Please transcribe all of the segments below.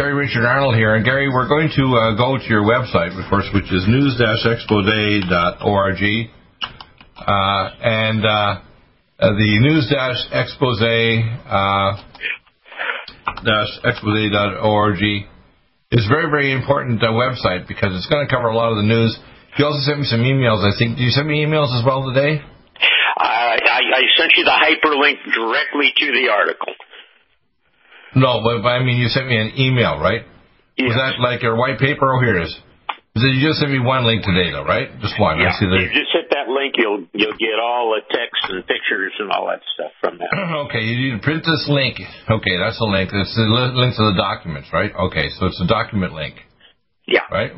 Gary Richard Arnold here. And Gary, we're going to uh, go to your website, of course, which is news-expose.org. Uh, and uh, uh, the news-expose uh, expose.org is a very, very important uh, website because it's going to cover a lot of the news. You also sent me some emails, I think. You send me emails as well today? I, I sent you the hyperlink directly to the article. No, but, but I mean, you sent me an email, right? Was that like your white paper? Oh, here it is. You just sent me one link today, though, right? Just one. Yeah, I see the. you just hit that link, you'll you'll get all the text and pictures and all that stuff from that. Okay, you need to print this link. Okay, that's the link. It's the li- link to the documents, right? Okay, so it's a document link, Yeah, right?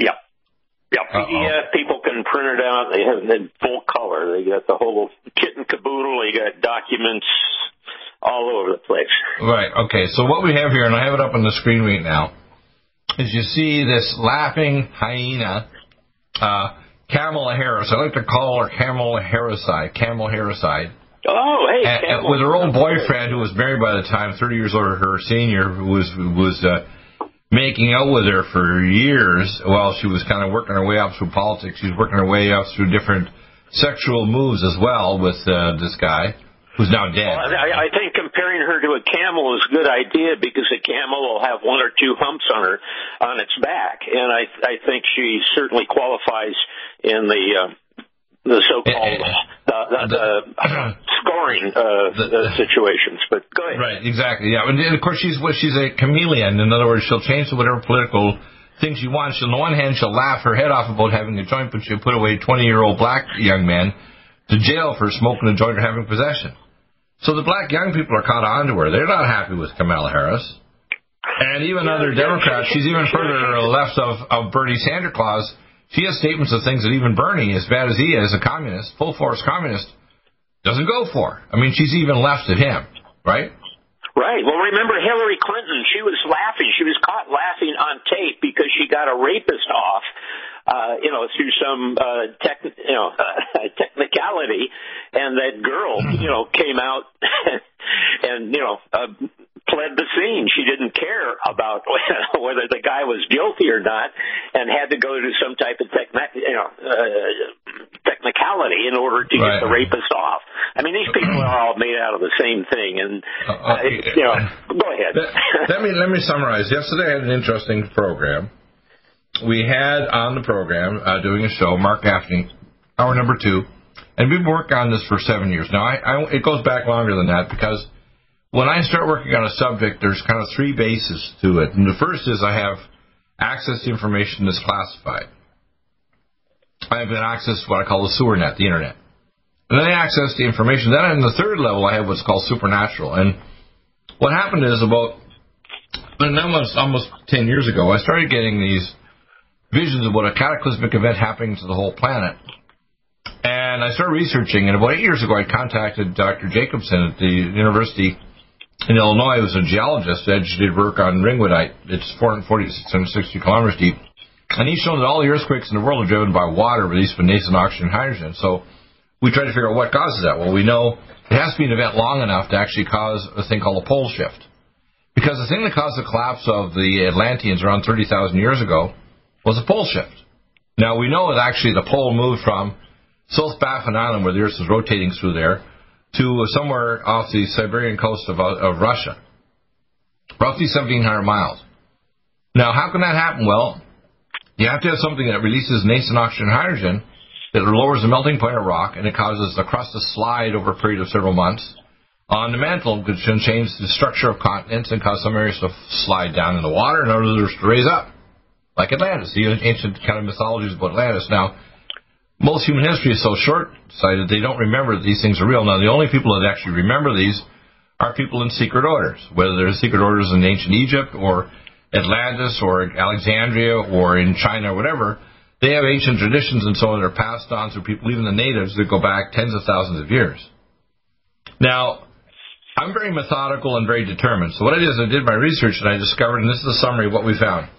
yeah, yeah. PDF people can print it out. They have it in full color. They got the whole kit and caboodle. They got documents all over the place. Right. Okay. So what we have here, and I have it up on the screen right now, is you see this laughing hyena, uh, Kamala Harris. I like to call her Kamala Harriside. Kamala Harriside. Oh, hey, And- and Camel. with her old boyfriend, who was married by the time, 30 years older, her senior, who was was uh, making out with her for years while she was kind of working her way up through politics. She was working her way up through different sexual moves as well with uh, this guy, who's now dead. Well, I, I think comparing her to a camel is a good idea because a camel will have one or two humps on her on its back, and I I think she certainly qualifies in the uh, the so-called the, the, the scoring uh, The- uh, situations. But go ahead. Right, exactly. Yeah, and of course she's well, she's a chameleon. In other words, she'll change to whatever political thing she wants. She'll, on the one hand, she'll laugh her head off about having a joint, but she'll put away twenty-year-old black young man to jail for smoking a joint or having possession. So the black young people are caught on to her. They're not happy with Kamala Harris. And even Yeah, other Democrats, she's even further left of, of Bernie Sanders Claus. She has statements of things that even Bernie, as bad as he is, a communist, full force communist, doesn't go for. I mean, she's even left at him, right? Right. Well, remember Hillary Clinton? She was laughing. She was caught laughing on tape because she got a rapist off, uh, you know, through some uh, tech, you know, technicality, and that girl, you know, came out and you know. Uh, pled the scene. She didn't care about whether the guy was guilty or not, and had to go to some type of techni- you know uh, technicality in order to Right. get the rapist off. I mean, these people are all made out of the same thing, and Uh, uh, okay. you know, go ahead. let, let me let me summarize. Yesterday I had an interesting program. We had on the program uh, doing a show, Mark Gaffney, hour number two, and we've worked on this for seven years now. I, I, it goes back longer than that because when I start working on a subject, there's kind of three bases to it. And the first is I have access to information that's classified. I have an access to what I call the sewer net, the internet. And then I access the information. Then on the third level, I have what's called supernatural. And what happened is about was almost 10 years ago, I started getting these visions of what a cataclysmic event happening to the whole planet. And I started researching, and about eight years ago, I contacted Dr. Jacobsen at the University in Illinois. Was a geologist that did work on ringwoodite. It's 440 to 660 kilometers deep. And he's shown that all the earthquakes in the world are driven by water, released from nascent oxygen and hydrogen. So we tried to figure out what causes that. Well, we know it has to be an event long enough to actually cause a thing called a pole shift. Because the thing that caused the collapse of the Atlanteans around 30,000 years ago was a pole shift. Now, we know that actually the pole moved from South Baffin Island, where the Earth was rotating through there, to somewhere off the Siberian coast of, uh, of Russia, roughly 1,700 miles. Now, how can that happen? Well, you have to have something that releases nascent oxygen and hydrogen that lowers the melting point of rock, and it causes the crust to slide over a period of several months on the mantle, which can change the structure of continents and cause some areas to slide down in the water and others to raise up, like Atlantis, the ancient kind of mythologies about Atlantis. Now, most human history is so short-sighted they don't remember that these things are real. Now, the only people that actually remember these are people in secret orders, whether they're secret orders in ancient Egypt or Atlantis or Alexandria or in China or whatever. They have ancient traditions and so on that are passed on through people, even the natives, that go back tens of thousands of years. Now, I'm very methodical and very determined. So what I did is I did my research and I discovered, and this is a summary of what we found.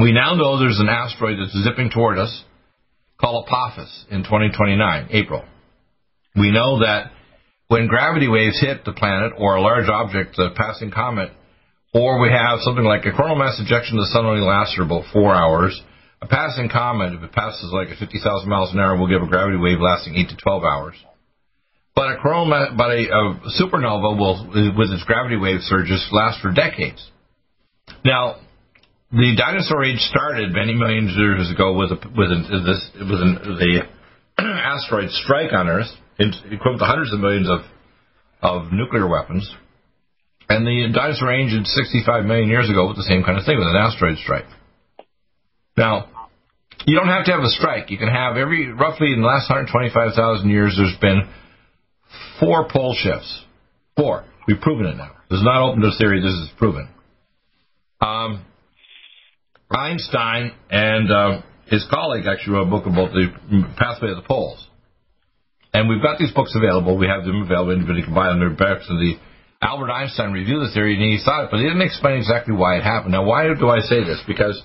We now know there's an asteroid that's zipping toward us called Apophis in 2029, April. We know that when gravity waves hit the planet or a large object, a passing comet, or we have something like a coronal mass ejection the sun only lasts for about four hours. A passing comet, if it passes like at 50,000 miles an hour, will give a gravity wave lasting 8 to 12 hours. But a coronal, but a, a supernova will, with its gravity wave surges, last for decades. Now, the dinosaur age started many millions of years ago with a, with a, this with an, the asteroid strike on Earth, equivalent to hundreds of millions of of nuclear weapons, and the dinosaur age ended 65 million years ago with the same kind of thing with an asteroid strike. Now, you don't have to have a strike. You can have every roughly in the last 125,000 years. There's been four pole shifts. Four. We've proven it now. This is not open to theory. This is proven. Um, Einstein and uh, his colleague actually wrote a book about the pathway of the poles. And we've got these books available. We have them available. Anybody can buy them. They're back to the Albert Einstein reviewed the theory and he thought it, but he didn't explain exactly why it happened. Now, why do I say this? Because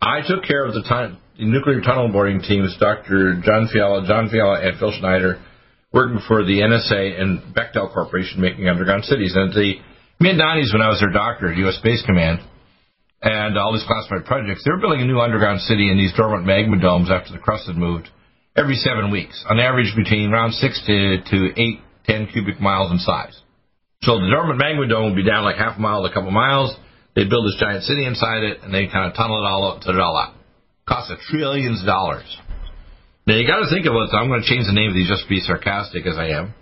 I took care of the, ton- the nuclear tunnel boring teams, Dr. John Fiala, John Fiala, and Phil Schneider, working for the NSA and Bechtel Corporation making underground cities. And the mid 90s, when I was their doctor at U.S. Space Command, and all these classified projects, they were building a new underground city in these dormant magma domes after the crust had moved every seven weeks, on average between around six to, to eight, ten cubic miles in size. So the dormant magma dome would be down like half a mile to a couple miles. They'd build this giant city inside it, and they kind of tunnel it all up, set it all out. Cost a trillions of dollars. Now you got to think about it. I'm going to change the name of these just to be sarcastic as I am.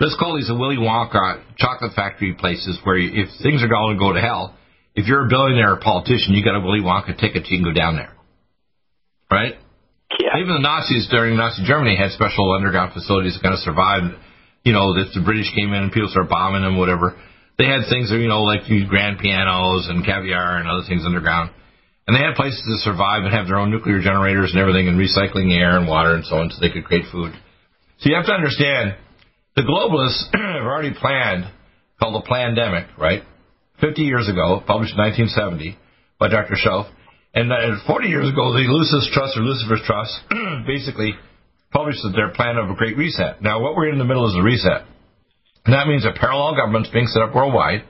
Let's call these the Willy Wonka chocolate factory places where if things are going to go to hell, if you're a billionaire or politician, you got a Willy Wonka ticket, you can go down there. Right? Yeah. Even the Nazis during Nazi Germany had special underground facilities to kind of survive. You know, if the British came in and people started bombing them, whatever, they had things, you know, like grand pianos and caviar and other things underground. And they had places to survive and have their own nuclear generators and everything and recycling air and water and so on so they could create food. So you have to understand, the globalists have already planned, called a pandemic, right? 50 years ago, published in 1970 by Dr. Shelf. And uh, 40 years ago, the Lucis Trust or Lucifer's Trust basically published their plan of a great reset. Now, what we're in the middle is a reset. And that means a parallel government's being set up worldwide,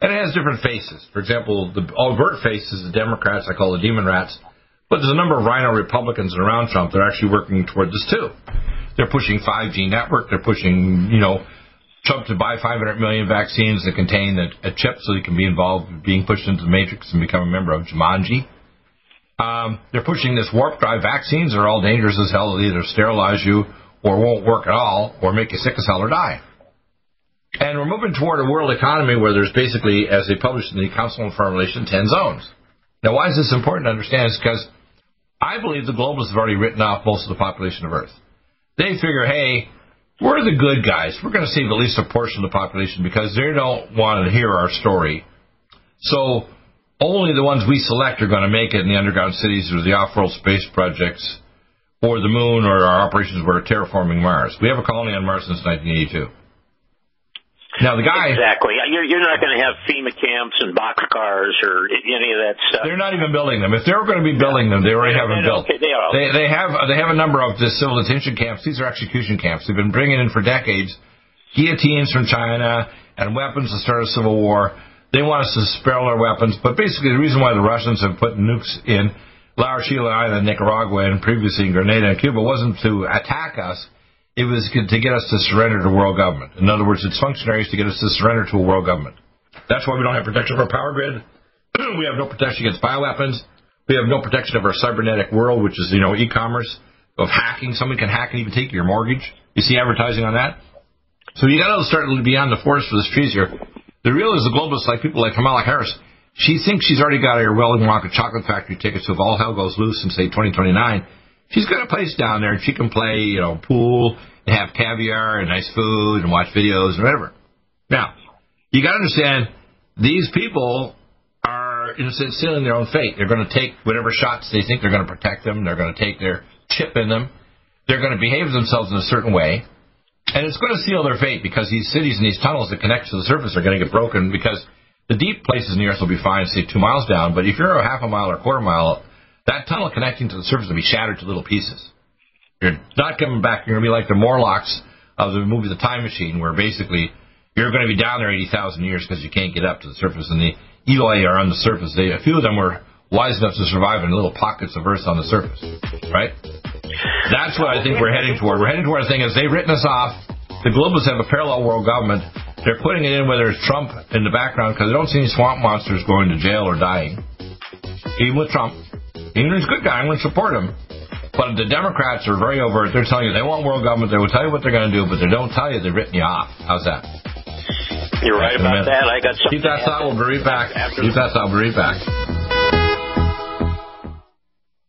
and it has different faces. For example, the overt face is the Democrats, I call the demon rats, but there's a number of rhino Republicans around Trump that are actually working toward this too. They're pushing 5G network, they're pushing, you know, Trump to buy 500 million vaccines that contain a, a chip so he can be involved in being pushed into the matrix and become a member of Jumanji. Um, they're pushing this warp drive vaccines are all dangerous as hell. They'll either sterilize you or won't work at all or make you sick as hell or die. And we're moving toward a world economy where there's basically, as they published in the Council on Foreign Relations, 10 zones. Now, why is this important to understand? It's because I believe the globalists have already written off most of the population of Earth. They figure, hey, we're the good guys. We're going to save at least a portion of the population because they don't want to hear our story. So only the ones we select are going to make it in the underground cities or the off-world space projects or the moon or our operations where terraforming Mars. We have a colony on Mars since 1982. Now the guy exactly. You're you're not going to have FEMA camps and boxcars or any of that stuff. They're not even building them. If they were going to be building them, they already have them built. They, are. they they have they have a number of the civil detention camps. These are execution camps. They've been bringing in for decades guillotines from China and weapons to start a civil war. They want us to spare our weapons, but basically the reason why the Russians have put nukes in La Rochelle Island, Nicaragua, and previously in Grenada and Cuba wasn't to attack us it was to get us to surrender to world government. In other words, its functionaries to get us to surrender to a world government. That's why we don't have protection of our power grid. we have no protection against bioweapons. We have no protection of our cybernetic world, which is, you know, e-commerce, of hacking. Someone can hack and even take your mortgage. You see advertising on that? So you got to start beyond the forest for the trees here. The real is the globalists, like people like Kamala Harris. She thinks she's already got her Willy Wonka chocolate factory tickets, so if all hell goes loose in, say, 2029, she's got a place down there. and She can play, you know, pool and have caviar and nice food and watch videos and whatever. Now, you got to understand these people are in a sense sealing their own fate. They're going to take whatever shots they think they're going to protect them. They're going to take their chip in them. They're going to behave themselves in a certain way. And it's going to seal their fate because these cities and these tunnels that connect to the surface are going to get broken because the deep places in the earth will be fine, say two miles down. But if you're a half a mile or a quarter mile, that tunnel connecting to the surface will be shattered to little pieces. You're not coming back. You're going to be like the Morlocks of the movie The Time Machine, where basically you're going to be down there 80,000 years because you can't get up to the surface. And the Eloi are on the surface. They, a few of them were wise enough to survive in little pockets of earth on the surface, right? That's what I think we're heading toward. We're heading toward a thing as they've written us off. The globalists have a parallel world government. They're putting it in whether it's Trump in the background because they don't see any swamp monsters going to jail or dying. Even with Trump. He's a good guy, I'm going to support him. But the Democrats are very overt. They're telling you they want world government. They will tell you what they're going to do, but they don't tell you they've written you off. How's that? You're right about that. I got Keep that thought. We'll be right back. Keep that thought. We'll be right back.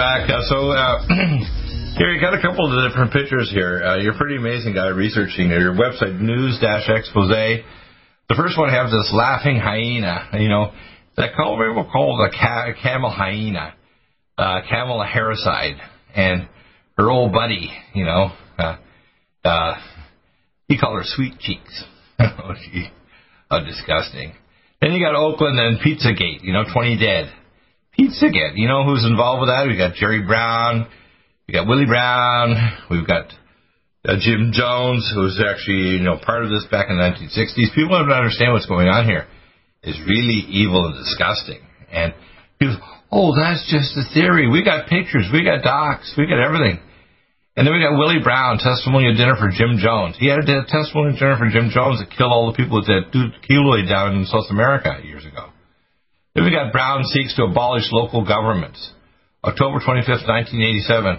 Uh, so uh, here you got a couple of different pictures here. Uh, you're a pretty amazing guy researching your website news-expose. The first one has this laughing hyena. You know, that call people call a ca- camel hyena, uh, camel hericide, and her old buddy. You know, uh, uh, he called her sweet cheeks. oh, gee, oh, disgusting. Then you got Oakland and Pizzagate. You know, 20 dead. Pizzagate. You know who's involved with that? We got Jerry Brown. We got Willie Brown. We've got uh, Jim Jones, who's actually you know part of this back in the 1960s. People don't understand what's going on here. It's really evil and disgusting. And people, oh, that's just a theory. We got pictures. We got docs. We got everything. And then we got Willie Brown, testimonial dinner for Jim Jones. He had a testimonial dinner for Jim Jones that killed all the people that dude keloid down in South America years ago. Then we got Brown seeks to abolish local governments. October 25th, 1987.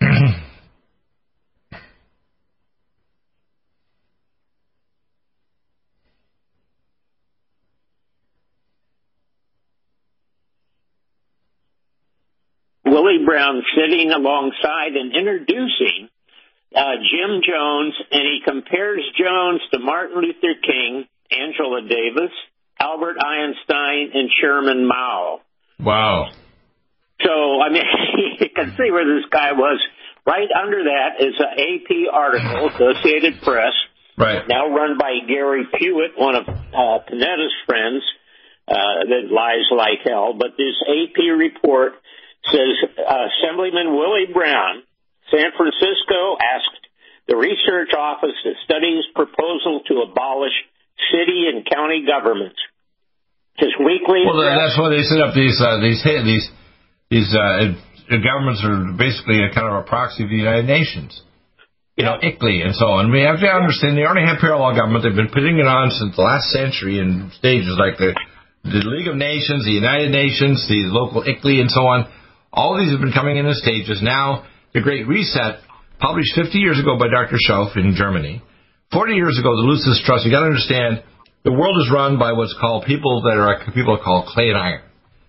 Willie Brown sitting alongside and introducing uh, Jim Jones, and he compares Jones to Martin Luther King, Angela Davis, Albert Einstein, and Chairman Mao. Wow. So, I mean, you can see where this guy was. Right under that is an AP article, Associated Press, right. now run by Gary Pruitt, one of uh, Panetta's friends, uh, that lies like hell. But this AP report says uh, Assemblyman Willie Brown, San Francisco, asked the research office that studies proposal to abolish city and county governments. His weekly. Well, that's why they set up these uh, these these these uh, governments are basically a kind of a proxy of the United Nations. You know, ICLEI and so on. We have to understand they already have parallel government. They've been putting it on since the last century in stages like the the League of Nations, the United Nations, the local ICLEI, and so on all these have been coming in in stages. Now, the Great Reset, published 50 years ago by Dr. Schwab in Germany. 40 years ago, the Lucis Trust. You got to understand, the world is run by what's called people that are people called clay and iron.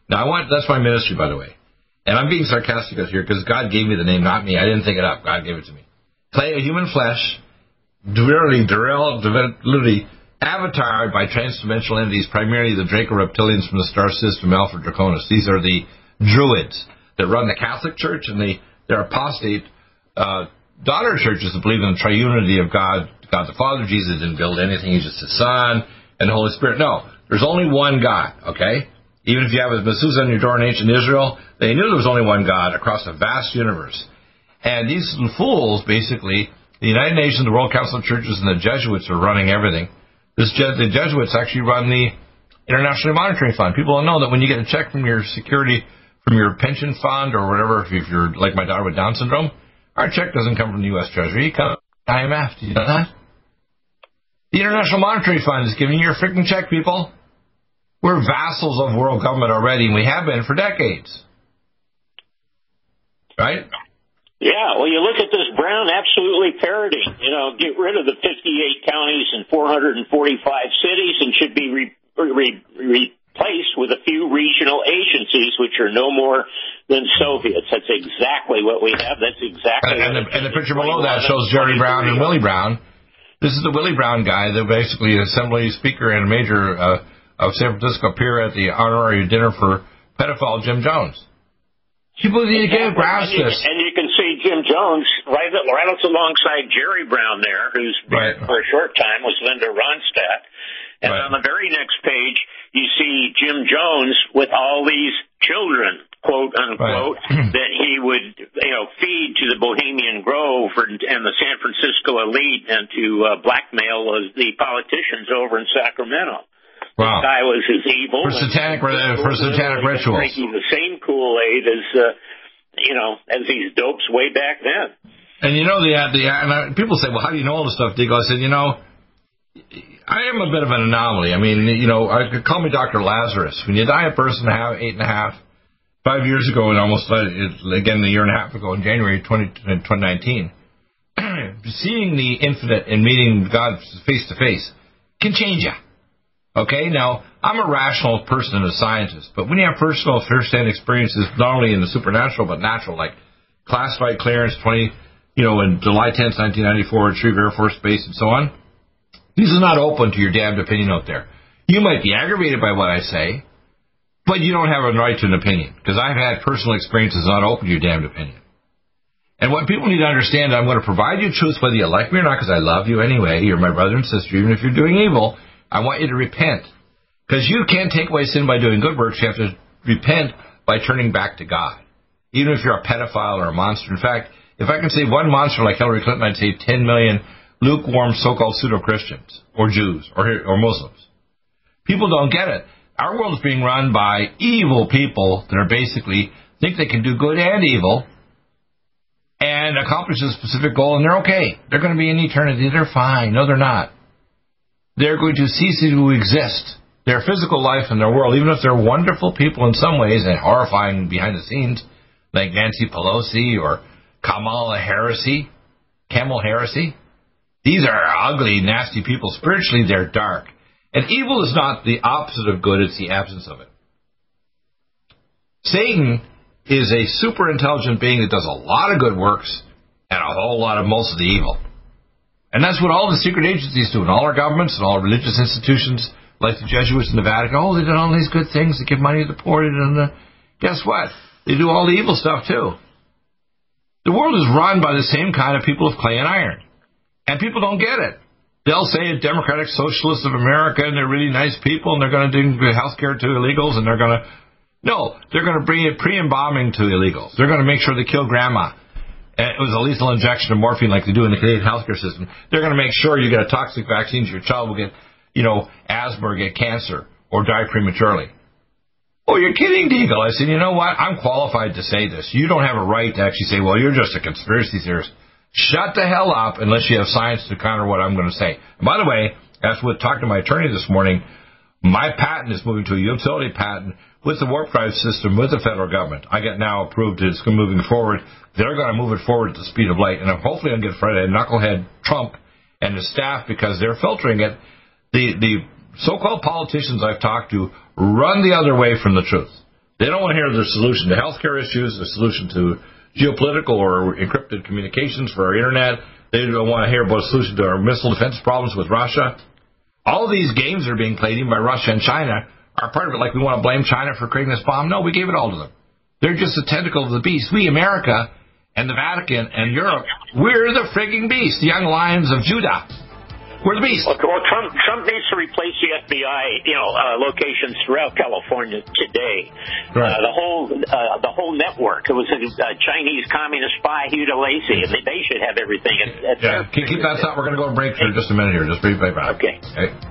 Now, I want that's my ministry, by the way, and I'm being sarcastic here because God gave me the name, not me. I didn't think it up. God gave it to me. Clay, human flesh, literally, literally avatared by transdimensional entities, primarily the Draco reptilians from the star system Alpha Draconis. These are the druids that run the Catholic Church and the their apostate uh, daughter churches that believe in the triunity of God, God the Father. Jesus didn't build anything; He's just the Son and the Holy Spirit. No, there's only one God. Okay, even if you have a mezuzah on your door in ancient Israel, they knew there was only one God across a vast universe. And these fools, basically, the United Nations, the World Council of Churches, and the Jesuits are running everything. This the Jesuits actually run the International Monetary Fund. People don't know that when you get a check from your security from your pension fund or whatever, if you're like my daughter with Down syndrome, our check doesn't come from the U.S. Treasury. It comes from IMF. Do you know that? The International Monetary Fund is giving you a freaking check, people. We're vassals of world government already, and we have been for decades. Right? Yeah, well, you look at this Brown absolutely parroting. You know, get rid of the 58 counties and 445 cities and should be re, re, re, replaced with a few regional agencies, which are no more than Soviets. That's exactly what we have. That's exactly. And, and, the, and the picture below that shows Jerry Brown and Willie Brown. This is the Willie Brown guy, the basically assembly speaker and a major uh, of San Francisco appear at the honorary dinner for pedophile Jim Jones. People need to get grasp this. And you can see Jim Jones right, right alongside Jerry Brown there, who's right. for a short time was Linda Ronstadt. And right. on the very next page, you see Jim Jones with all these children, quote unquote, right. that he would, you know, feed to the Bohemian Grove and the San Francisco elite and to uh, blackmail the politicians over in Sacramento. Wow. This guy was as evil for satanic for satanic rituals, drinking the same Kool Aid as uh, you know as these dopes way back then. And you know the the and I, people say, well, how do you know all this stuff, Deagle? I said, you know, I am a bit of an anomaly. I mean, you know, I could call me Dr. Lazarus. When you die a person have eight and a half, five years ago, and almost uh, again a year and a half ago in January 20, 2019, seeing the infinite and meeting God face to face can change you. Okay, now I'm a rational person and a scientist, but when you have personal first-hand experiences, not only in the supernatural but natural, like classified clearance 20, you know, in July 10th, 1994 at Schriever Air Force Base and so on, this is not open to your damned opinion out there. You might be aggravated by what I say, but you don't have a right to an opinion because I've had personal experiences not open to your damned opinion. And what people need to understand, I'm going to provide you truth whether you like me or not because I love you anyway. You're my brother and sister. Even if you're doing evil, I want you to repent. Because you can't take away sin by doing good works. You have to repent by turning back to God. Even if you're a pedophile or a monster. In fact, if I can save one monster like Hillary Clinton, I'd save 10 million lukewarm so-called pseudo-Christians or Jews or, or Muslims. People don't get it. Our world is being run by evil people that are basically think they can do good and evil and accomplish a specific goal, and they're okay. They're going to be in eternity. They're fine. No, they're not. They're going to cease to exist their physical life and their world, even if they're wonderful people in some ways and horrifying behind the scenes, like Nancy Pelosi or Kamala Heresy, Camel Heresy. These are ugly, nasty people. Spiritually, they're dark. And evil is not the opposite of good, it's the absence of it. Satan is a super intelligent being that does a lot of good works and a whole lot of most of the evil. And that's what all the secret agencies do, and all our governments and all our religious institutions like the Jesuits in the Vatican. Oh, they did all these good things. They give money to the poor. And the, guess what? They do all the evil stuff too. The world is run by the same kind of people of clay and iron, and people don't get it. They'll say a Democratic Socialist of America, and they're really nice people, and they're going to do health care to illegals, and they're going to no, they're going to bring it pre-embalming to illegals. They're going to make sure they kill grandma. And it was a lethal injection of morphine like they do in the Canadian healthcare system. They're going to make sure you get a toxic vaccine your child will get you know, asthma or get cancer or die prematurely. Oh, you're kidding, Deagle. I said, you know what? I'm qualified to say this. You don't have a right to actually say, well, you're just a conspiracy theorist. Shut the hell up unless you have science to counter what I'm going to say. And by the way, as with talking to my attorney this morning, my patent is moving to a utility patent with the warp drive system with the federal government. I get now approved. It's moving forward. They're going to move it forward at the speed of light, and hopefully to get Fred Knucklehead Trump and his staff because they're filtering it the the so-called politicians I've talked to run the other way from the truth. They don't want to hear the solution to healthcare issues, the solution to geopolitical or encrypted communications for our internet. They don't want to hear about a solution to our missile defense problems with Russia. All these games are being played even by Russia and China are part of it. Like we want to blame China for creating this bomb. No, we gave it all to them. They're just a tentacle of the beast. We, America, and the Vatican and Europe, we're the frigging beast, the young lions of Judah. We're the beast. Well, Trump, Trump needs to replace the FBI, you know, uh, locations throughout California today. Right. Uh, the whole, uh, the whole network. It was a uh, Chinese communist spy, Hugh DeLacy, and they, they should have everything. At, at yeah, keep, keep that thought. We're going to go and break for just a minute here. Just brief back. Okay. okay.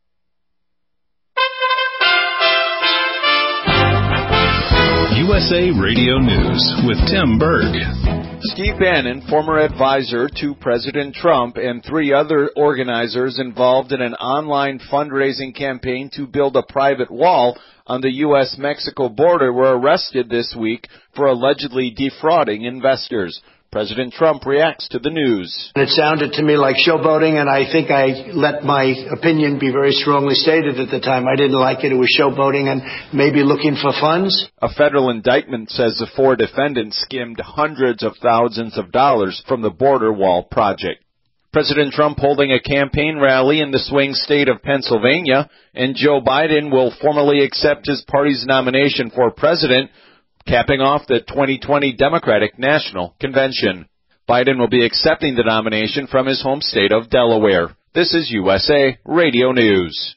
USA Radio News with Tim Berg. Steve Bannon, former advisor to President Trump, and three other organizers involved in an online fundraising campaign to build a private wall on the U.S. Mexico border were arrested this week for allegedly defrauding investors. President Trump reacts to the news. It sounded to me like showboating, and I think I let my opinion be very strongly stated at the time. I didn't like it. It was showboating and maybe looking for funds. A federal indictment says the four defendants skimmed hundreds of thousands of dollars from the border wall project. President Trump holding a campaign rally in the swing state of Pennsylvania, and Joe Biden will formally accept his party's nomination for president, capping off the 2020 Democratic National Convention. Biden will be accepting the nomination from his home state of Delaware. This is USA Radio News.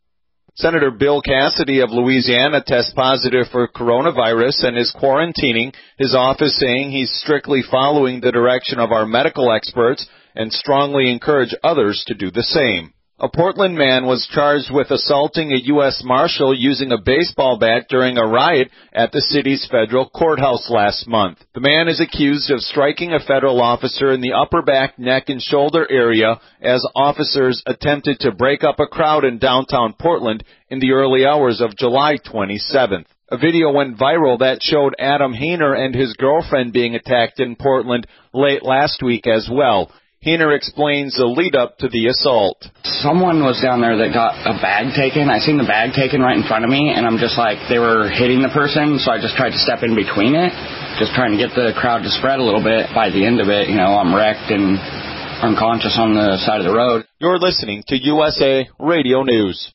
Senator Bill Cassidy of Louisiana tests positive for coronavirus and is quarantining, his office saying he's strictly following the direction of our medical experts and strongly encourage others to do the same. A Portland man was charged with assaulting a U.S. Marshal using a baseball bat during a riot at the city's federal courthouse last month. The man is accused of striking a federal officer in the upper back, neck, and shoulder area as officers attempted to break up a crowd in downtown Portland in the early hours of July 27th. A video went viral that showed Adam Haner and his girlfriend being attacked in Portland late last week as well. Haner explains the lead up to the assault. Someone was down there that got a bag taken. I seen the bag taken right in front of me, and I'm just like, they were hitting the person, so I just tried to step in between it, just trying to get the crowd to spread a little bit. By the end of it, you know, I'm wrecked and unconscious on the side of the road. You're listening to USA Radio News.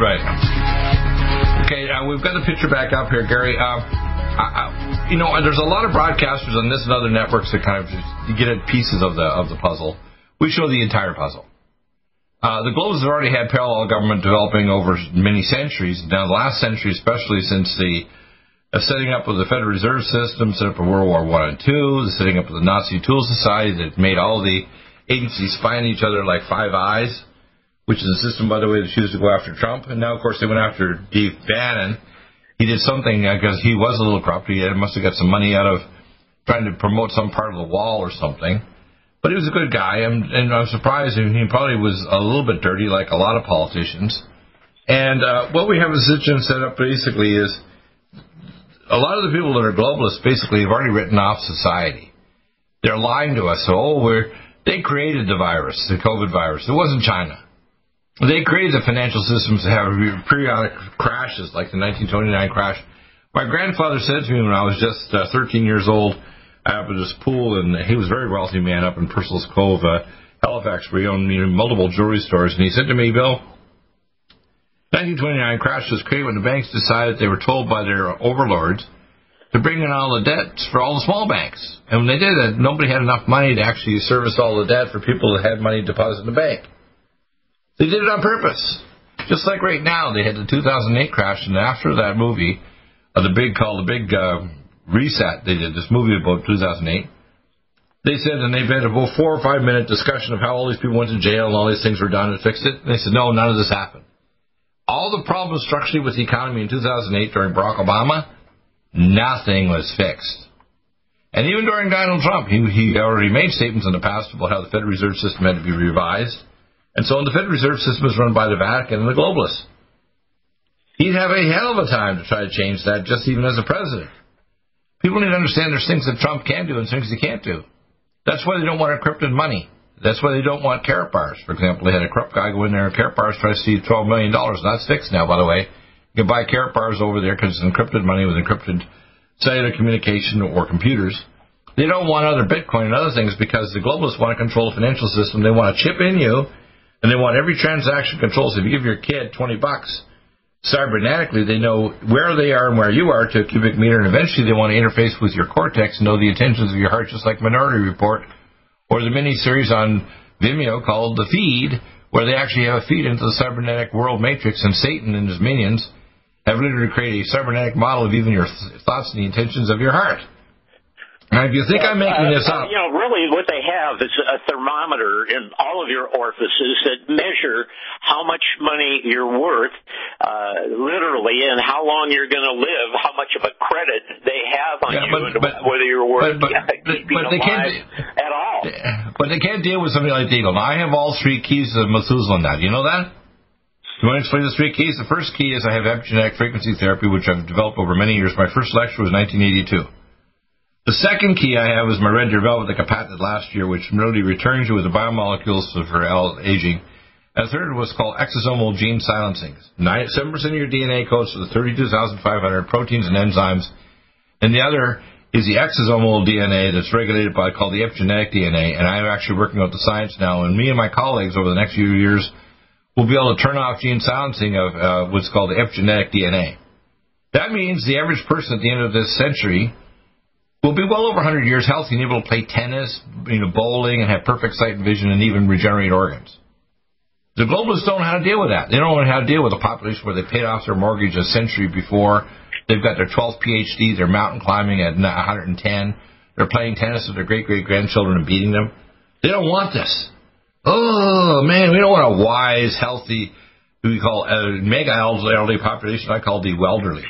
Right. Okay, uh, we've got the picture back up here, Gary. Uh, I, I, you know, there's a lot of broadcasters on this and other networks that kind of get at pieces of the of the puzzle. We show the entire puzzle. Uh, the globes have already had parallel government developing over many centuries. Now, the last century, especially since the uh, setting up of the Federal Reserve System, set up of World War One and Two, the setting up of the Nazi Thule Society that made all the agencies on each other like five eyes which is a system, by the way, that used to go after Trump. And now, of course, they went after Steve Bannon. He did something because he was a little corrupt. He must have got some money out of trying to promote some part of the wall or something. But he was a good guy, and, and I'm surprised. he probably was a little bit dirty, like a lot of politicians. And uh, what we have a situation set up basically is a lot of the people that are globalists basically have already written off society. They're lying to us. So, oh, we're they created the virus, the COVID virus. It wasn't China. They created the financial systems to have periodic crashes, like the 1929 crash. My grandfather said to me when I was just uh, 13 years old, up at his pool, and he was a very wealthy man up in Purcell's Cove, uh, Halifax, where he owned multiple jewelry stores. And he said to me, Bill, 1929 crash was created when the banks decided they were told by their overlords to bring in all the debts for all the small banks. And when they did that, nobody had enough money to actually service all the debt for people that had money deposited in the bank. They did it on purpose. Just like right now, they had the 2008 crash, and after that movie, uh, the big called the big uh, reset, they did this movie about 2008. They said, and they've had a four or five minute discussion of how all these people went to jail and all these things were done and fixed it. And they said, no, none of this happened. All the problems structurally with the economy in 2008 during Barack Obama, nothing was fixed. And even during Donald Trump, he, he already made statements in the past about how the Federal Reserve System had to be revised. And so the Federal Reserve System is run by the Vatican and the globalists. He'd have a hell of a time to try to change that just even as a president. People need to understand there's things that Trump can do and things he can't do. That's why they don't want encrypted money. That's why they don't want Karatbars. For example, they had a corrupt guy go in there and Karatbars try to steal $12 million. That's fixed now, by the way. You can buy Karatbars over there because it's encrypted money with encrypted cellular communication or computers. They don't want other Bitcoin and other things because the globalists want to control the financial system. They want to chip in you, and they want every transaction controlled. So if you give your kid 20 bucks, cybernetically they know where they are and where you are to a cubic meter, and eventually they want to interface with your cortex and know the intentions of your heart, just like Minority Report or the mini series on Vimeo called The Feed, where they actually have a feed into the cybernetic world matrix, and Satan and his minions have literally created a cybernetic model of even your th- thoughts and the intentions of your heart. Now, if you think I'm making Uh, this up, You know, really what they have is a thermometer in all of your orifices that measure how much money you're worth, uh, literally, and how long you're going to live, how much of a credit they have on Yeah, you, but- whether you're worth but- but- keeping but they can't at all. but they can't deal with something like Deagle. Now, I have all three keys of Methuselah now. Do you know that? Do you want to explain the three keys? The first key is I have epigenetic frequency therapy, which I've developed over many years. My first lecture was 1982. The second key I have is my red deer velvet that I patented last year, which really returns you with the biomolecules for aging. And third was called exosomal gene silencing. Nine, 7% of your DNA codes for the 32,500 proteins and enzymes. And the other is the exosomal DNA that's regulated by called the epigenetic DNA. And I'm actually working out the science now. And me and my colleagues over the next few years will be able to turn off gene silencing of uh, what's called the epigenetic DNA. That means the average person at the end of this century will be well over 100 years healthy and able to play tennis, you know, bowling, and have perfect sight and vision, and even regenerate organs. The globalists don't know how to deal with that. They don't know how to deal with a population where they paid off their mortgage a century before. They've got their 12th PhD. They're mountain climbing at 110. They're playing tennis with their great great grandchildren and beating them. They don't want this. Oh man, we don't want a wise, healthy, who we call uh, a mega elderly population. I call the welderly.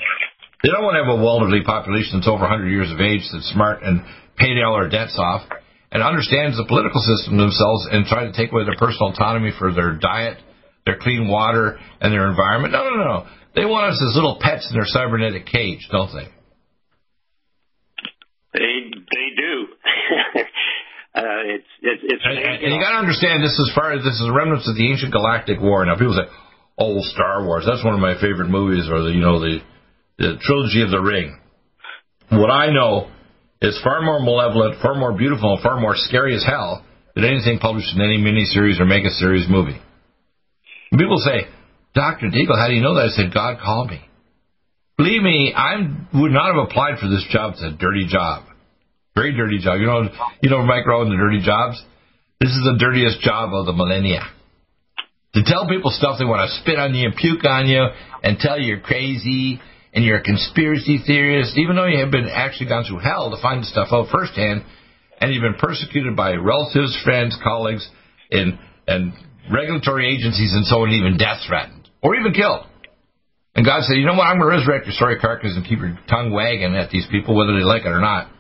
They don't want to have a elderly population that's over 100 years of age, that's smart and paid all their debts off, and understands the political system themselves and try to take away their personal autonomy for their diet, their clean water, and their environment. No, no, no. They want us as little pets in their cybernetic cage, don't they? They they do. uh, it's it's it's And, and you got to understand this as far as this is remnants of the ancient galactic war. Now people say, "Oh, Star Wars, that's one of my favorite movies," or the you know the the trilogy of the Ring. What I know is far more malevolent, far more beautiful, and far more scary as hell than anything published in any miniseries or mega series movie. And people say, "Doctor Deagle, how do you know that?" I said, "God called me." Believe me, I would not have applied for this job. It's a dirty job. Very dirty job. You know, you know, Mike Rowe and the dirty jobs. This is the dirtiest job of the millennia. To tell people stuff they want to spit on you and puke on you and tell you you're crazy and you're a conspiracy theorist, even though you have been actually gone through hell to find the stuff out firsthand, and you've been persecuted by relatives, friends, colleagues, and and regulatory agencies and so on, even death threatened or even killed. And God said, you know what? I'm going to resurrect your sorry carcass and keep your tongue wagging at these people, whether they like it or not.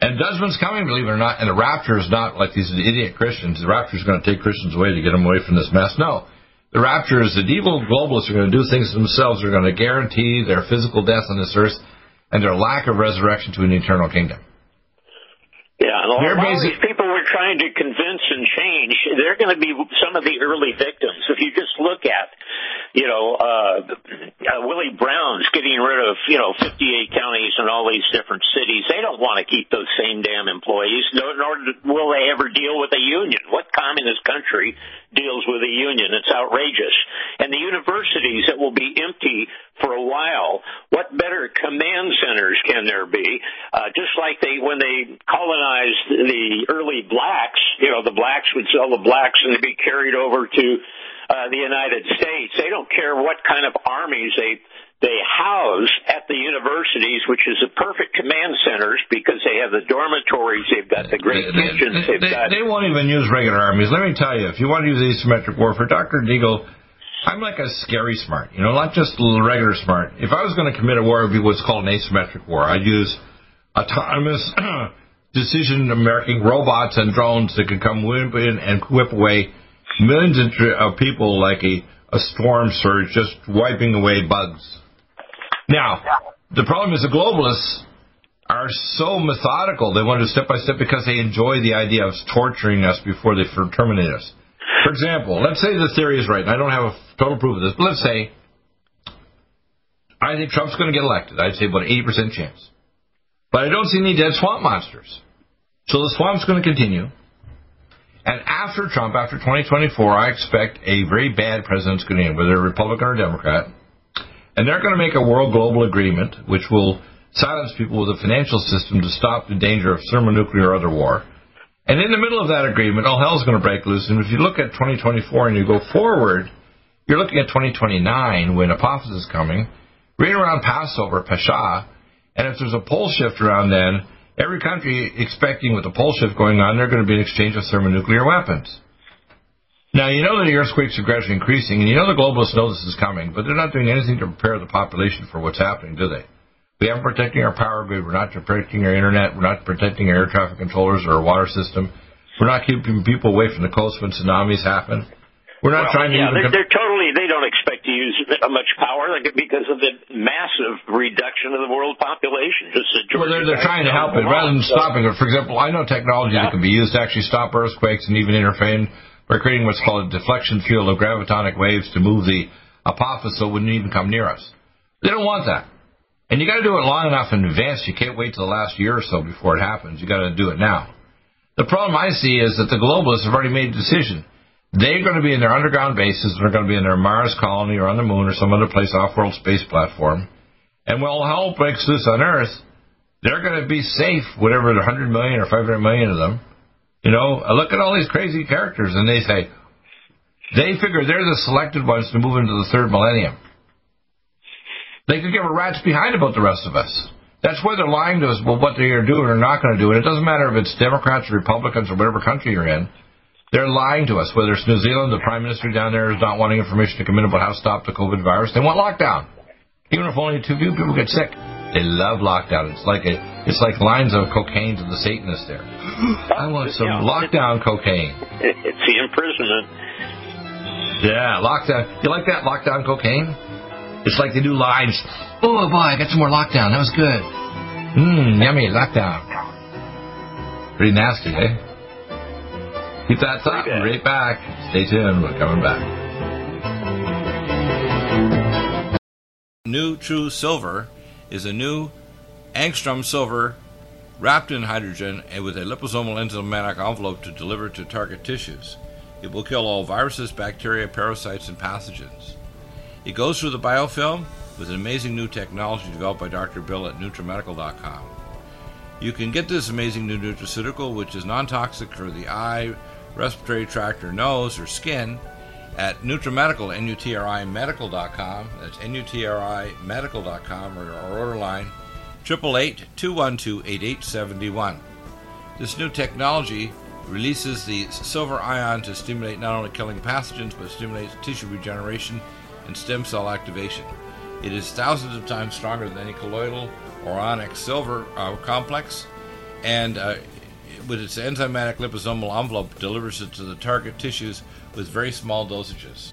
And judgment's coming, believe it or not. And the rapture is not like these idiot Christians. The rapture is going to take Christians away to get them away from this mess. No. The rapture is the evil globalists are going to do things to themselves. They're going to guarantee their physical death on this earth and their lack of resurrection to an eternal kingdom. Yeah, and a lot, They're of basic- these people we're trying to convince and change, they're going to be some of the early victims. If you just look at, you know, uh, uh, Willie Brown's getting rid of, you know, 58 counties and all these different cities. They don't want to keep those same damn employees, nor, nor will they ever deal with a union. What communist country deals with a union? It's outrageous. And the universities that will be empty for a while, what better command centers can there be? Uh, just like they, when they colonized the early blacks, you know, the blacks would sell the blacks and they'd be carried over to uh, the United States. They don't care what kind of armies they they house at the universities, which is the perfect command centers because they have the dormitories, they've got the great They, kitchens, they, they've they- got they won't even use regular armies. Let me tell you, if you want to use asymmetric warfare, Dr. Deagle, I'm like a scary smart, you know, not just a little regular smart. If I was going to commit a war, it would be what's called an asymmetric war. I'd use autonomous decision making robots and drones that could come whip in and whip away millions of people like a, a storm surge, just wiping away bugs. Now, the problem is the globalists are so methodical. They want to step by step because they enjoy the idea of torturing us before they terminate us. For example, let's say the theory is right, and I don't have a total proof of this, but let's say I think Trump's going to get elected. I'd say about an 80% chance. But I don't see any dead swamp monsters. So the swamp's going to continue. And after Trump, after 2024, I expect a very bad president's going to in, whether Republican or Democrat. And they're going to make a world global agreement which will silence people with a financial system to stop the danger of thermonuclear or other war. And in the middle of that agreement, all hell's going to break loose. And if you look at 2024 and you go forward, you're looking at 2029 when Apophis is coming, right around Passover, Pesach. And if there's a pole shift around then, every country expecting with the pole shift going on, they're going to be an exchange of thermonuclear weapons. Now, you know that the earthquakes are gradually increasing, and you know the globalists know this is coming, but they're not doing anything to prepare the population for what's happening, do they? We aren't protecting our power grid. We're not protecting our internet. We're not protecting our air traffic controllers or our water system. We're not keeping people away from the coast when tsunamis happen. We're not well, trying to. Yeah, they're, they're totally. They don't expect to use much power because of the massive reduction of the world population. Just well, they're, they're trying to help it rather than so. stopping it. For example, I know technology yeah. that can be used to actually stop earthquakes and even intervene by creating what's called a deflection field of gravitonic waves to move the apophis so it wouldn't even come near us. They don't want that. And you got to do it long enough in advance. You can't wait till the last year or so before it happens. You got to do it now. The problem I see is that the globalists have already made a decision. They're going to be in their underground bases. They're going to be in their Mars colony or on the moon or some other place off-world space platform. And all hell breaks loose on Earth, they're going to be safe, whatever the 100 million or 500 million of them. You know, uh, look at all these crazy characters, and they say, they figure they're the selected ones to move into the third millennium. They could give a rat's behind about the rest of us. That's why they're lying to us about what they're doing or not going to do. And it doesn't matter if it's Democrats or Republicans or whatever country you're in. They're lying to us. Whether it's New Zealand, the Prime Minister down there is not wanting information to come in about how to stop the COVID virus. They want lockdown. Even if only two people get sick. They love lockdown. It's like a, it's like lines of cocaine to the Satanists there. I want some yeah, lockdown cocaine. It's the imprisonment. Yeah, lockdown. You like that lockdown cocaine? It's like they do lives. Oh boy, I got some more lockdown. That was good. Mmm, yummy lockdown. Pretty nasty, eh? Keep that thought. We'll right back. Stay tuned. We're coming back. New True Silver is a new angstrom silver wrapped in hydrogen and with a liposomal enzymatic envelope to deliver to target tissues. It will kill all viruses, bacteria, parasites, and pathogens. It goes through the biofilm with an amazing new technology developed by Dr. Bill at NutriMedical.com. You can get this amazing new nutraceutical, which is non toxic for the eye, respiratory tract, or nose, or skin, at NutriMedical, N-U-T-R-I Medical.com. That's N-U-T-R-I Medical.com, or our order line, 888-212-8871. This new technology releases the silver ion to stimulate not only killing pathogens, but stimulates tissue regeneration and stem cell activation. It is thousands of times stronger than any colloidal or onyx silver uh, complex, and uh, with its enzymatic liposomal envelope, delivers it to the target tissues with very small dosages.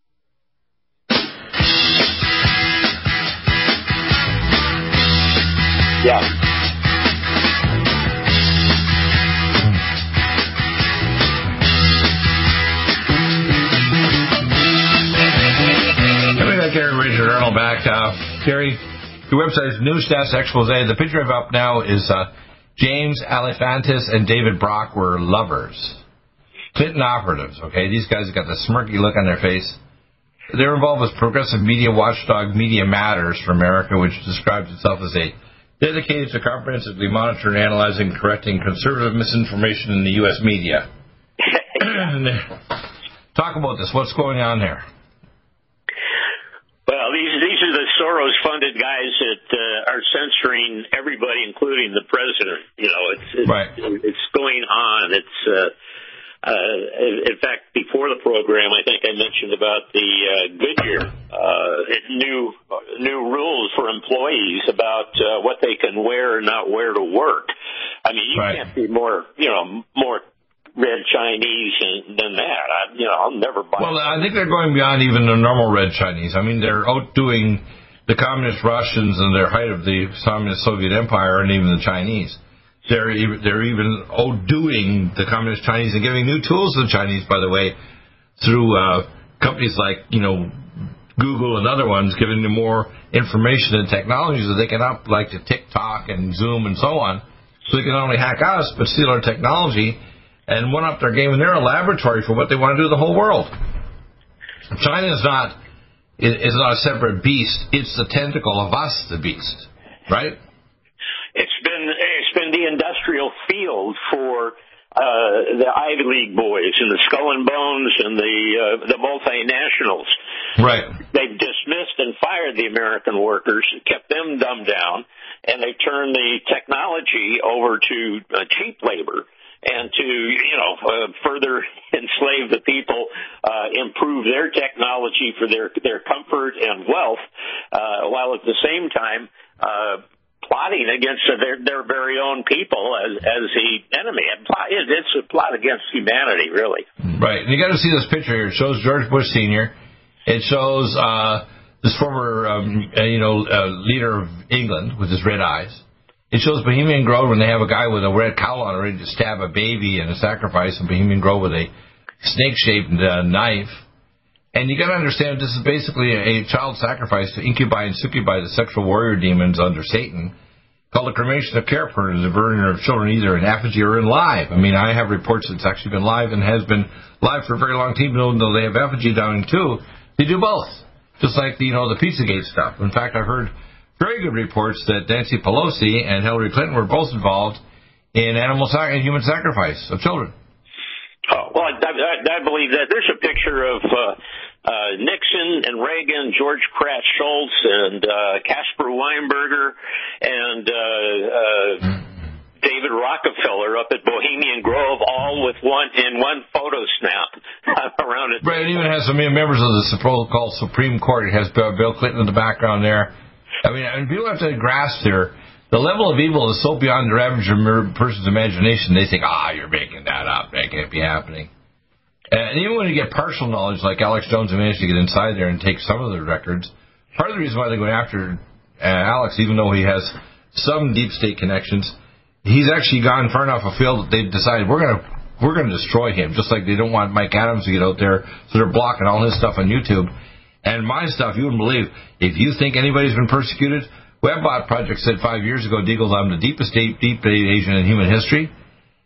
Yeah. back. Uh, Gary, your website is Stats Expose. The picture I have up now is uh, James Alefantis and David Brock were lovers. Clinton operatives, okay? These guys got the smirky look on their face. They're involved with progressive media watchdog Media Matters for America, which describes itself as a dedicated to comprehensively monitoring, analyzing, correcting conservative misinformation in the U.S. media. Talk about this. What's going on there? Well, these these are the Soros-funded guys that uh, are censoring everybody, including the president. You know, it's it's, right. it's going on. It's uh, uh, in fact, before the program, I think I mentioned about the uh, Goodyear uh, new new rules for employees about uh, what they can wear and not wear to work. I mean, you right. can't be more you know more red Chinese than that. I, you know, I'll never buy. Well, I think they're going beyond even the normal red Chinese. I mean, they're outdoing the communist Russians and their height of the communist Soviet Empire, and even the Chinese. They're even, they're even outdoing the communist Chinese and giving new tools to the Chinese. By the way, through uh, companies like you know Google and other ones, giving them more information and technology that they can up like to TikTok and Zoom and so on. So they can not only hack us but steal our technology and one up their game, and they're a laboratory for what they want to do to the whole world. China is not is not a separate beast; it's the tentacle of us, the beast, right? It's been the industrial field for uh, the Ivy League boys and the Skull and Bones and the uh, the multinationals. Right. They've dismissed and fired the American workers, kept them dumbed down, and they turned the technology over to uh, cheap labor and to you know uh, further enslave the people, uh, improve their technology for their their comfort and wealth, uh, while at the same time. Uh, plotting against their their very own people as as the enemy. It's a plot against humanity, really. Right. And you got to see this picture here. It shows George Bush Senior. It shows uh, this former, um, uh, you know, uh, leader of England with his red eyes. It shows Bohemian Grove when they have a guy with a red cowl on ready to stab a baby in a sacrifice in Bohemian Grove with a snake-shaped uh, knife. And you got to understand this is basically a child sacrifice to incubi and succubi, the sexual warrior demons under Satan, called the cremation of care for the burning of children either in effigy or in live. I mean, I have reports that it's actually been live and has been live for a very long time, even though they have effigy downing too. They do both, just like the, you know the Pizzagate stuff. In fact, I've heard very good reports that Nancy Pelosi and Hillary Clinton were both involved in animal sac- and human sacrifice of children. Oh, well, I, I, I believe that. There's a picture of uh, uh, Nixon and Reagan, George Pratt Shultz, and uh, Weinberger, and uh, uh, David Rockefeller up at Bohemian Grove, all with one in one photo snap around it. Right, it even has some members of the so-called Supreme Court. It has Bill Clinton in the background there I mean, I people have to grasp here. The level of evil is so beyond the average person's imagination, they think, ah, you're making that up. That can't be happening. And even when you get partial knowledge, like Alex Jones managed to get inside there and take some of the records, part of the reason why they're going after uh, Alex, even though he has some deep state connections, he's actually gone far enough afield that they've decided we're going to we're going to destroy him, just like they don't want Mike Adams to get out there, so they're blocking all his stuff on YouTube. And my stuff, you wouldn't believe. If you think anybody's been persecuted, Webbot Project said five years ago, Deagle, I'm the deepest deep, deep agent in human history.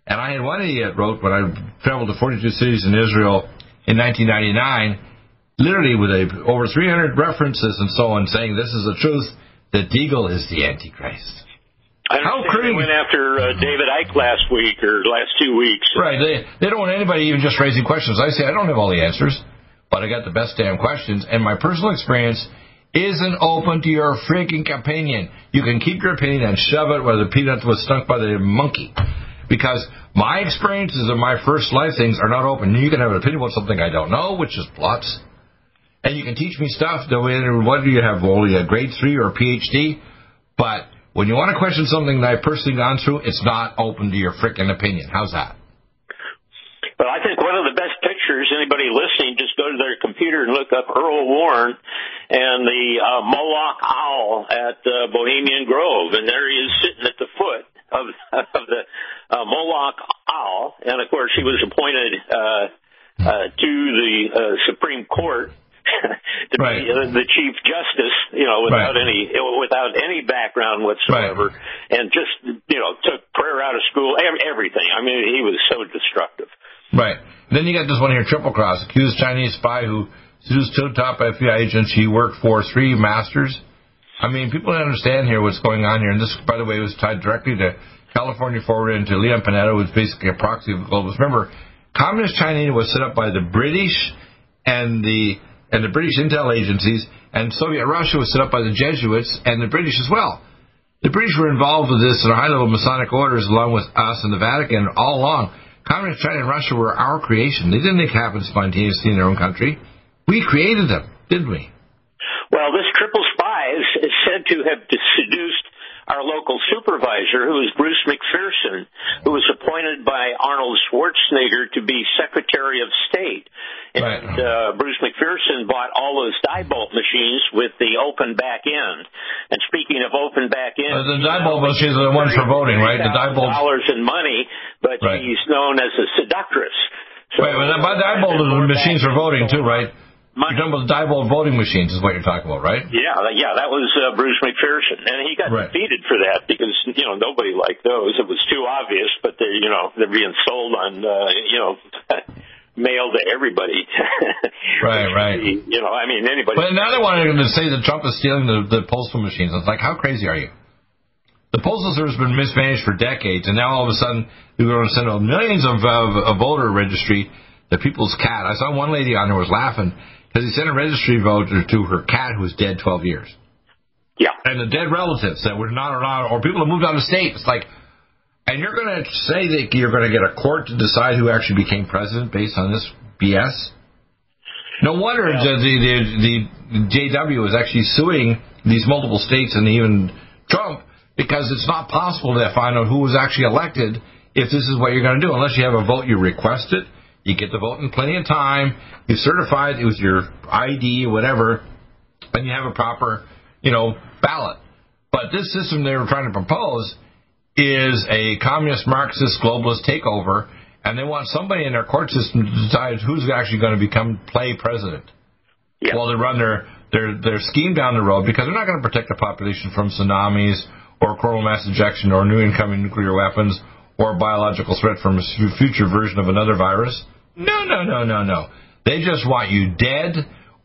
And I had one idiot wrote when I traveled to 42 cities in Israel in 1999, literally with a, over 300 references and so on, saying this is the truth that Deagle is the Antichrist. I How crazy! Went after uh, David Icke last week or last two weeks. Right. They they don't want anybody even just raising questions. I say I don't have all the answers, but I got the best damn questions. And my personal experience isn't open to your freaking opinion. You can keep your opinion and shove it where the peanut was stunk by the monkey. Because my experiences of my first life things are not open. You can have an opinion about something I don't know, which is plots. And you can teach me stuff, whether you have only a grade 3 or a PhD, but when you want to question something that I've personally gone through, it's not open to your freaking opinion. How's that? Well, I think one of the best pictures, anybody listening, just go to their computer and look up Earl Warren and the uh, Moloch owl at uh, Bohemian Grove. And there he is sitting at the foot of, of the uh, Moloch owl. And of course, he was appointed uh, uh, to the uh, Supreme Court to right. be uh, the chief justice, you know, without right. any without any background whatsoever, right. and just you know took prayer out of school, everything. I mean, he was so destructive. Right. Then you got this one here, triple cross, accused Chinese spy who seduced two top FBI agents he worked for, three masters. I mean, people don't understand here what's going on here, and this, by the way, was tied directly to California Forward into Leon Panetta, who was basically a proxy of the globalists. Remember, Communist China was set up by the British and the and the British intel agencies, and Soviet Russia was set up by the Jesuits and the British as well. The British were involved with this in high level Masonic orders along with us and the Vatican all along. Communist China and Russia were our creation. They didn't happen spontaneously in their own country. We created them, didn't we? Well, this triple spy is, is said to have seduced our local supervisor, who is Bruce McPherson, who was appointed by Arnold Schwarzenegger to be Secretary of State. Right. And uh, Bruce McPherson bought all those Diebold machines with the open back end. And speaking of open back end, uh, the Diebold machines are the ones for voting, right? The Diebold dollars in money, but right. he's known as a seductress. So, Wait, by Diebold is machines for voting too, right? You're talking about the Diebold voting machines, is what you're talking about, right? Yeah, yeah, that was uh, Bruce McPherson, and he got right. defeated for that because you know nobody liked those. It was too obvious, but they, you know, they're being sold on, uh, you know. mail to everybody. right, right. You know, I mean, anybody. But now they want to say that Trump is stealing the, the postal machines. It's like, how crazy are you? The postal service has been mismanaged for decades, and now all of a sudden we're going to send out millions of, of, of voter registry the people's cat. I saw one lady on there was laughing because he sent a registry vote to her cat who was dead 12 years. Yeah. And the dead relatives that were not around, or people that moved out of state. It's like, and you're going to say that you're going to get a court to decide who actually became president based on this BS? No wonder yeah. the, the, the, the JW is actually suing these multiple states and even Trump because it's not possible to find out who was actually elected if this is what you're going to do. Unless you have a vote, you request it, you get the vote in plenty of time. You certify it was your ID, whatever, and you have a proper, you know, ballot. But this system they were trying to propose is a communist, Marxist, globalist takeover, and they want somebody in their court system to decide who's actually going to become play president. Yeah. While they run their, their their scheme down the road because they're not going to protect the population from tsunamis or coronal mass ejection or new incoming nuclear weapons or biological threat from a future version of another virus. No, no, no, no, no. They just want you dead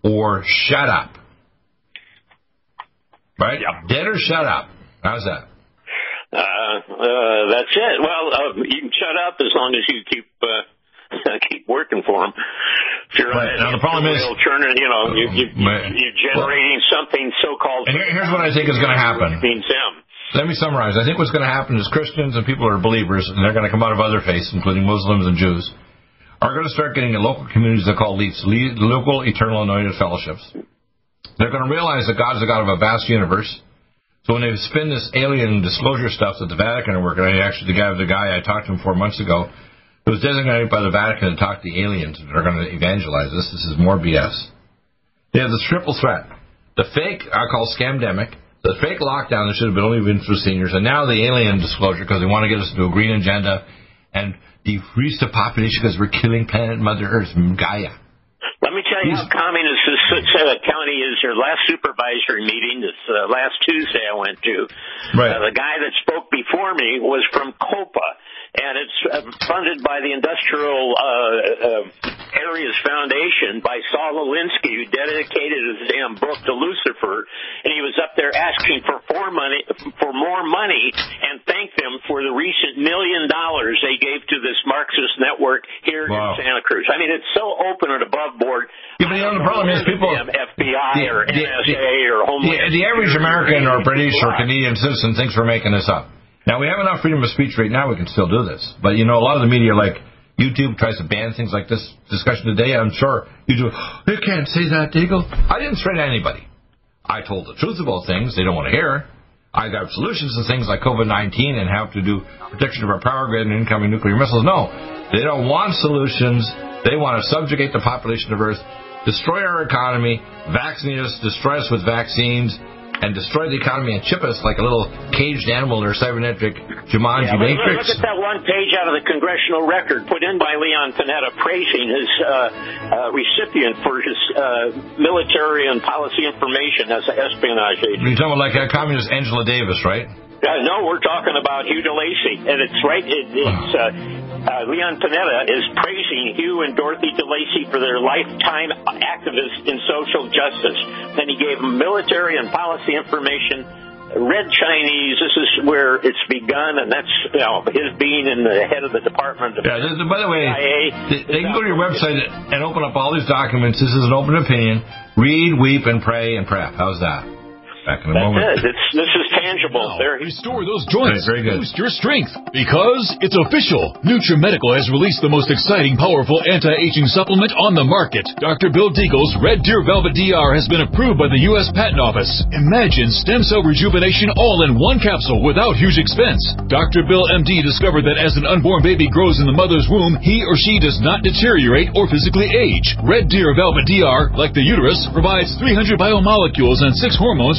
or shut up. Right? Yep. Dead or shut up. How's that? Uh, uh, that's it. Well, uh, you can shut up as long as you keep uh, keep working for them. If you're right. now the problem is, turning, you know, you, you, you're generating well, something so-called. And here's what I think is going to happen. Means them. Let me summarize. I think what's going to happen is Christians and people who are believers, and they're going to come out of other faiths, including Muslims and Jews, are going to start getting in local communities they call LEAFs, local eternal anointed fellowships. They're going to realize that God is the God of a vast universe, So when they spin this alien disclosure stuff that the Vatican are working on, actually the guy the guy I talked to him four months ago, who was designated by the Vatican to talk to the aliens that are going to evangelize this. This is more BS. They have this triple threat: the fake I call scamdemic, the fake lockdown that should have been only been for seniors, and now the alien disclosure because they want to get us into a green agenda and decrease the population because we're killing planet Mother Earth, Gaia. Let me tell you how communist this county is. Their last supervisory meeting, this uh, last Tuesday I went to, Right. uh, the guy that spoke before me was from COPA, and it's uh, funded by the Industrial uh, uh, Areas Foundation by Saul Alinsky, who dedicated his damn book to Lucifer, and he was up there asking for more money, for more money, and thanked them for the recent million dollars they gave to this Marxist network here Wow. in Santa Cruz. I mean, it's so open and above board. Yeah, but you know, the problem is people- FBI or The- the- NSA or the, Homeland. the average American or British or Canadian citizen thinks we're making this up. Now we have enough freedom of speech right now; we can still do this. But you know, a lot of the media, like YouTube, tries to ban things like this discussion today. I'm sure you do. They can't say that, Deagle. I didn't threaten anybody. I told the truth about things they don't want to hear. I got solutions to things like COVID-19 and how to do protection of our power grid and incoming nuclear missiles. No, they don't want solutions. They want to subjugate the population of Earth, destroy our economy, vaccinate us, destroy us with vaccines, and destroy the economy and chip us like a little caged animal in their cybernetic Jumanji Yeah, matrix. look at that one page out of the congressional record put in by Leon Panetta praising his uh, uh, recipient for his uh, military and policy information as an espionage agent. You're talking about like communist Angela Davis, right? Uh, no, we're talking about Hugh DeLacy, and it's right. It, it's uh, uh, Leon Panetta is praising Hugh and Dorothy DeLacy for their lifetime activists in social justice. Then he gave military and policy information. Red Chinese. This is where it's begun, and that's you know his being in the head of the Department of Yeah, this, by the way, CIA. they can go to your website and open up all these documents. This is an open opinion. Read, weep, and pray and prep. How's that? Back in a That's moment. it. It's, this is tangible. There, Restore those joints. Very good. Boost your strength. Because it's official. NutriMedical has released the most exciting, powerful anti-aging supplement on the market. Dr. Bill Deagle's Red Deer Velvet DR has been approved by the U.S. Patent Office. Imagine stem cell rejuvenation all in one capsule without huge expense. Dr. Bill MD discovered that as an unborn baby grows in the mother's womb, he or she does not deteriorate or physically age. Red Deer Velvet DR, like the uterus, provides 300 biomolecules and six hormones